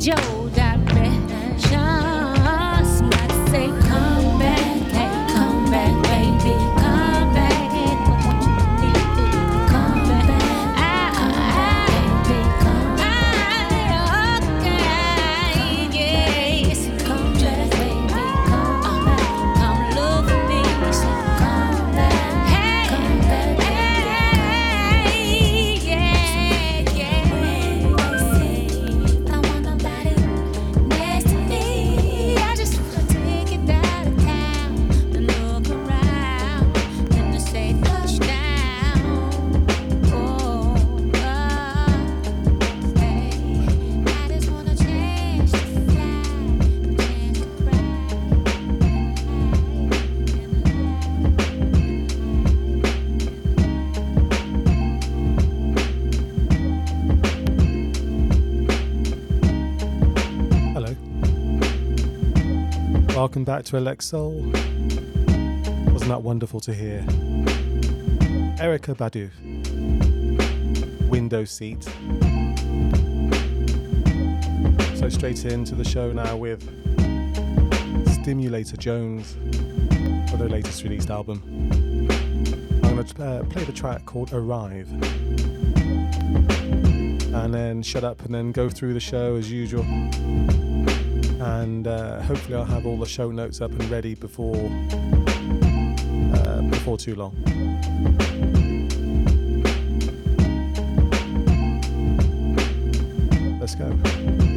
Joe. Welcome back to Soul. Wasn't that wonderful to hear? Erykah Badu, Window Seat. So straight into the show now with Stimulator Jones for their latest released album. I'm going to uh, play the track called Arrive. And then shut up and then go through the show as usual and uh, hopefully I'll have all the show notes up and ready before uh, before too long. Let's go.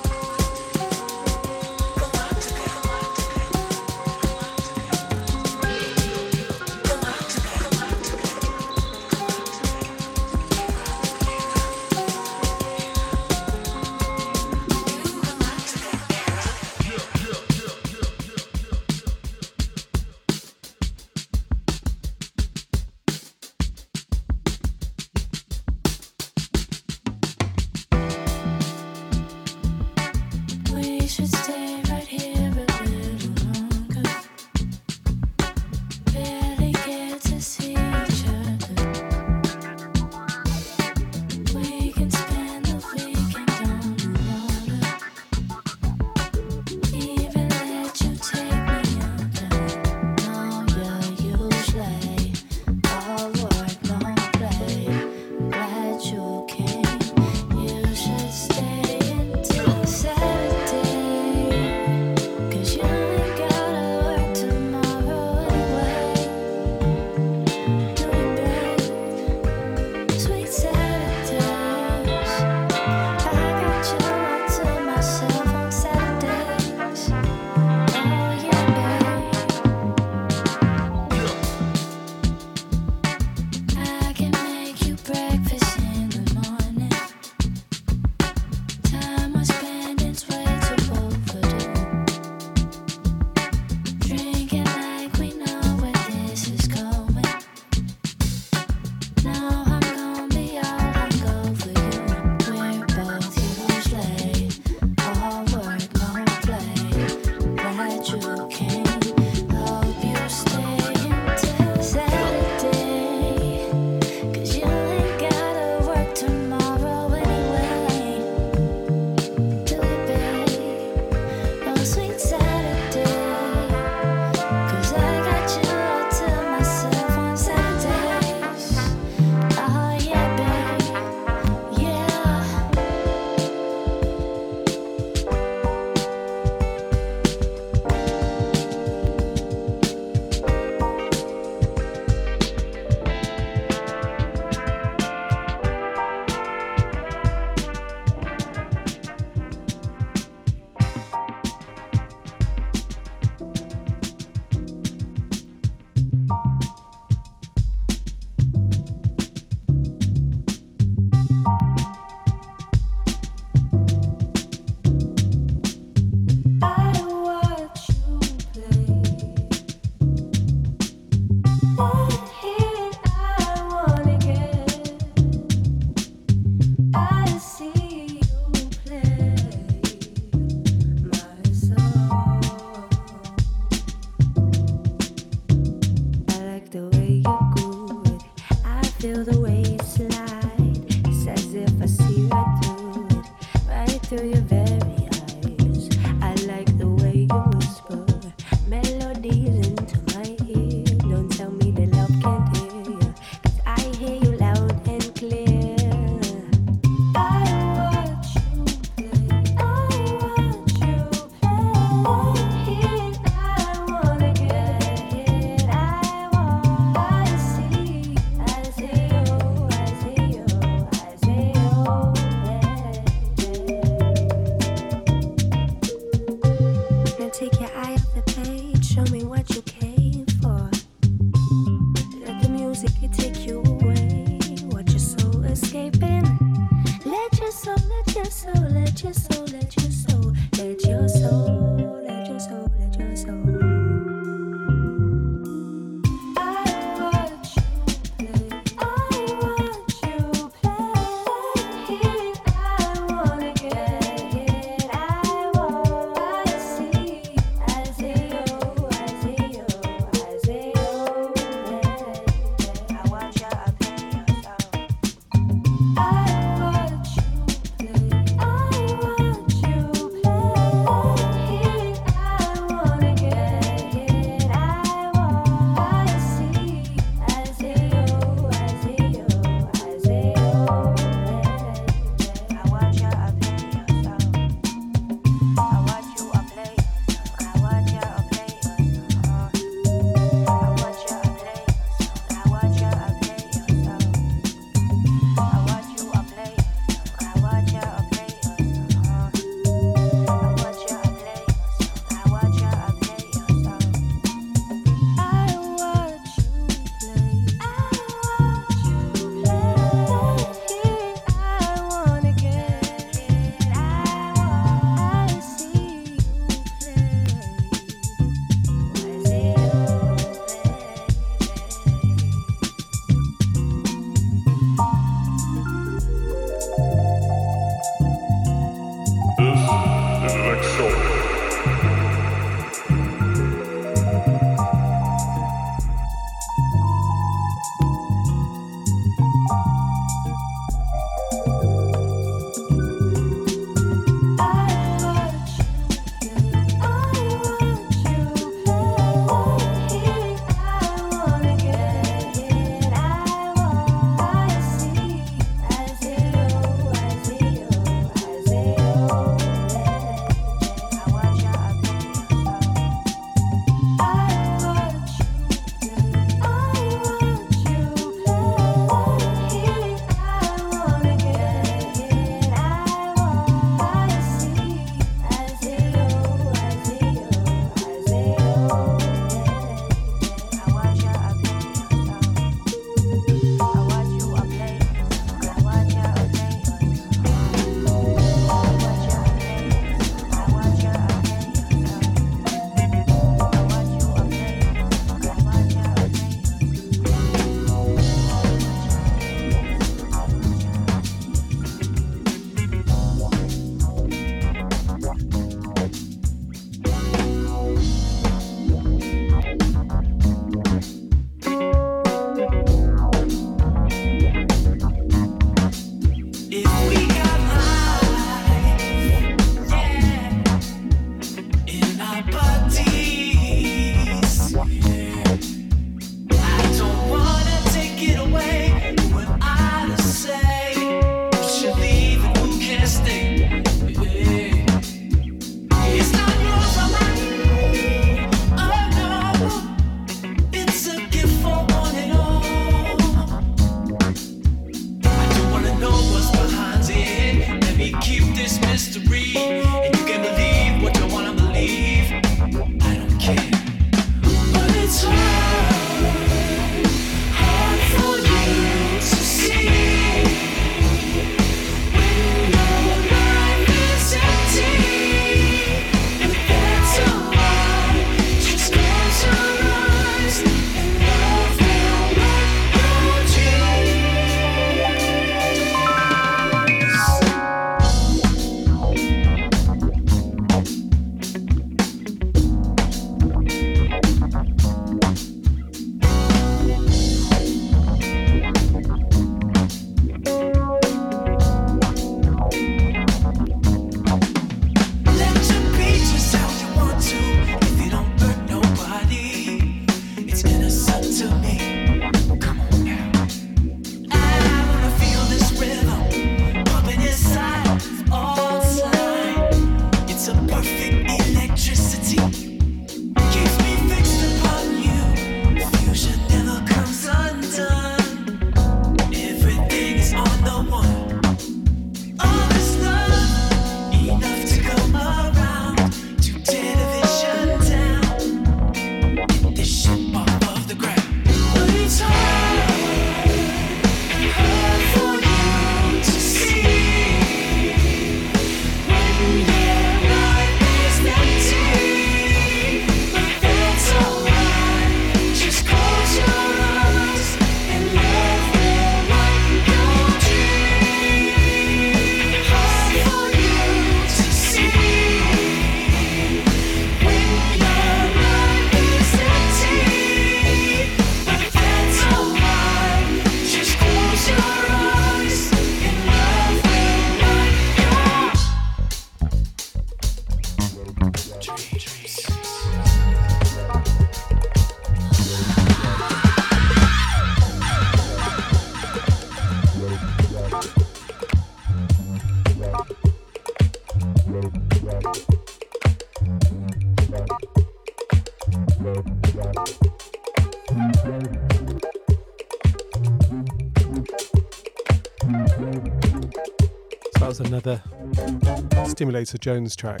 Stimulator Jones track.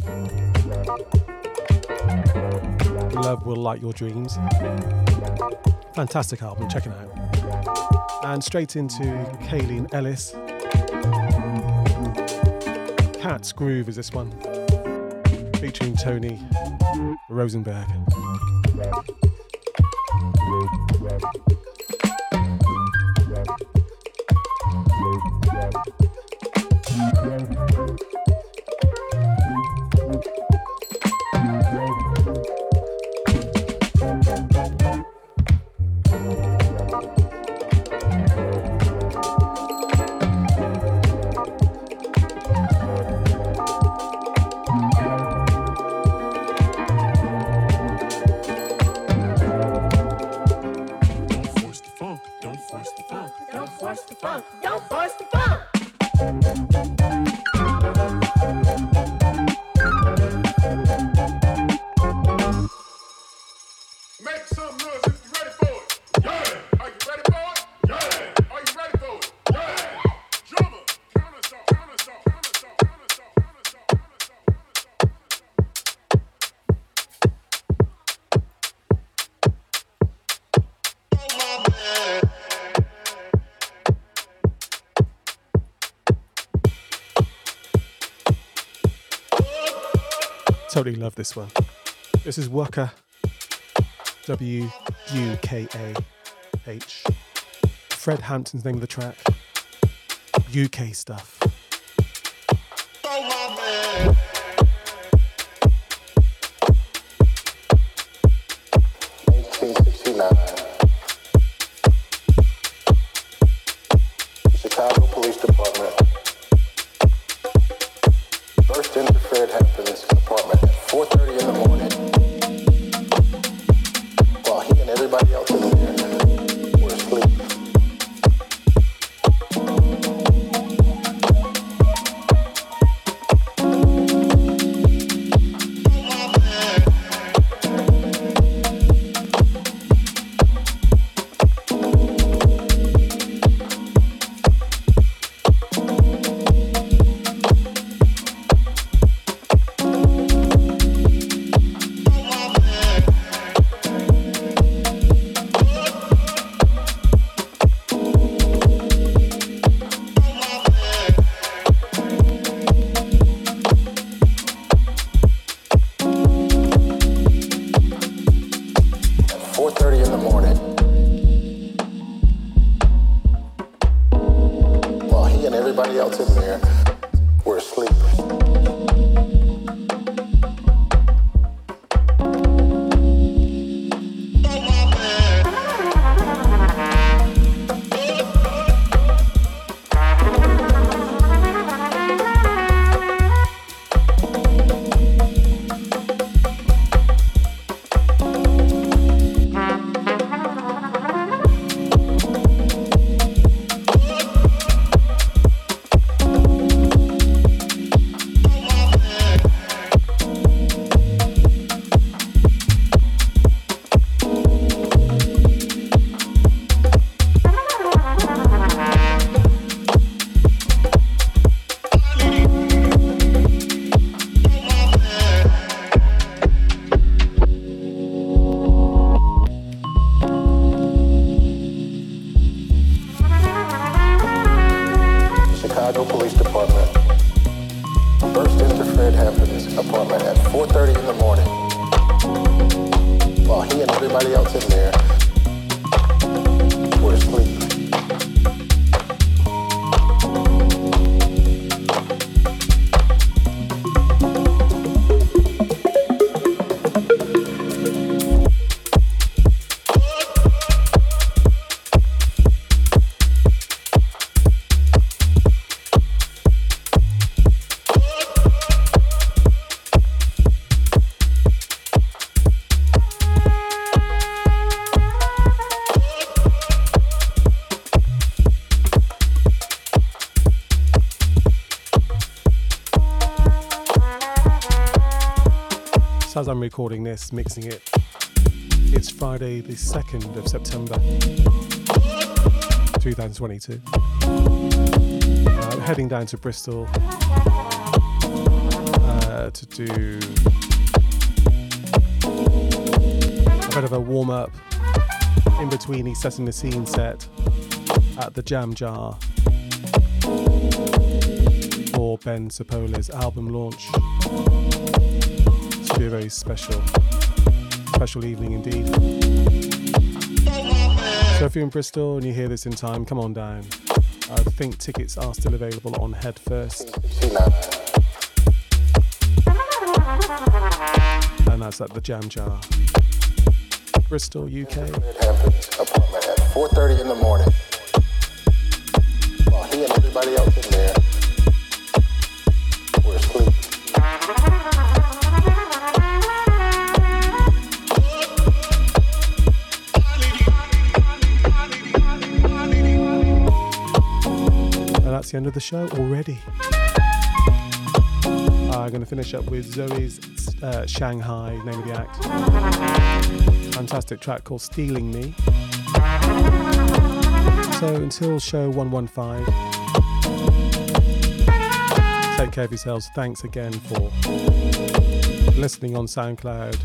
Love Will Light Your Dreams. Fantastic album, check it out. And straight into Kaelin Ellis. Cat's Groove is this one, featuring Tony Rosenberg. Totally love this one. This is Wukah. W U K A H. Fred Hampton's name of the track. UK stuff. As I'm recording this, mixing it, it's Friday, the 2nd of September 2022. Uh, heading down to Bristol uh, to do a bit of a warm up in between he's setting the scene set at the Jam Jar for Ben Sapoli's album launch. Be a very special, special evening indeed. So if you're in Bristol and you hear this in time, come on down. I think tickets are still available on Head First. And that's at the Jam Jar. Bristol, UK. At 4.30 in the morning. While he and everybody else that's the end of the show already. I'm going to finish up with Zoe's uh, Shanghai, name of the act. Fantastic track called Stealing Me. So until show 115, take care of yourselves. Thanks again for listening on SoundCloud,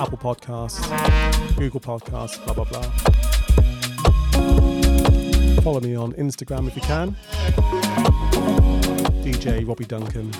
Apple Podcasts, Google Podcasts, blah blah blah. Follow me on Instagram if you can. DJ Robbie Duncan.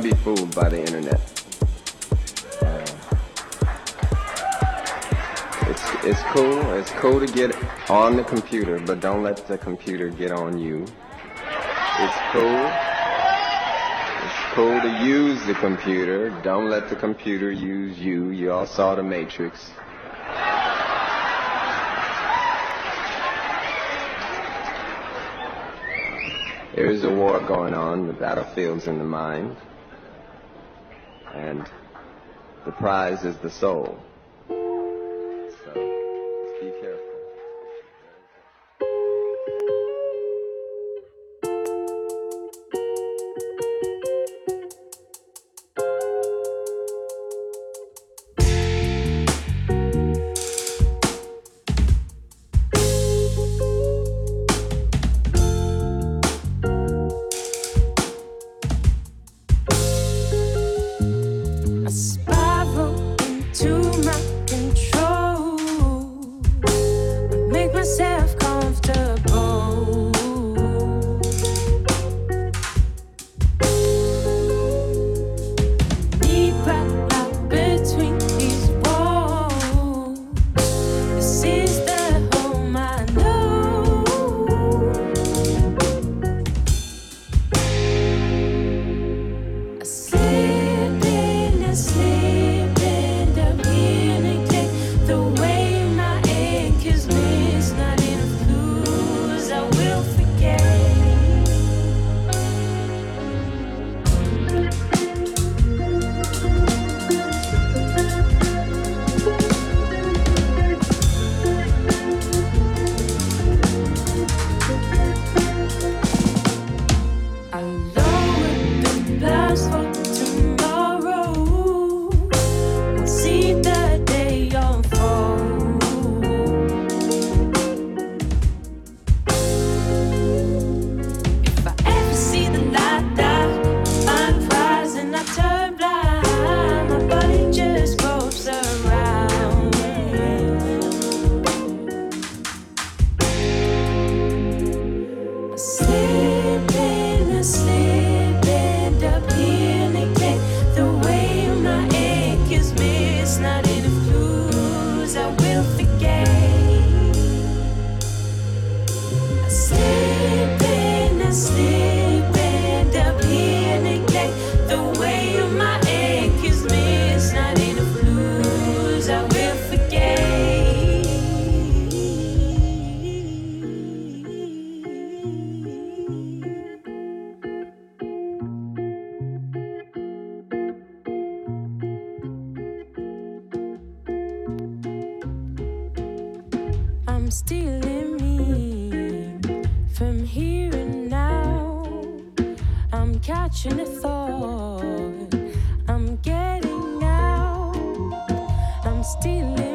Don't be fooled by the internet. It's it's cool. It's cool to get on the computer, but don't let the computer get on you. It's cool. It's cool to use the computer. Don't let the computer use you. You all saw the Matrix. There is a war going on. The battlefield's in the mind. And the prize is the soul. stealing me from here and now. I'm catching a thought, I'm getting out, I'm stealing.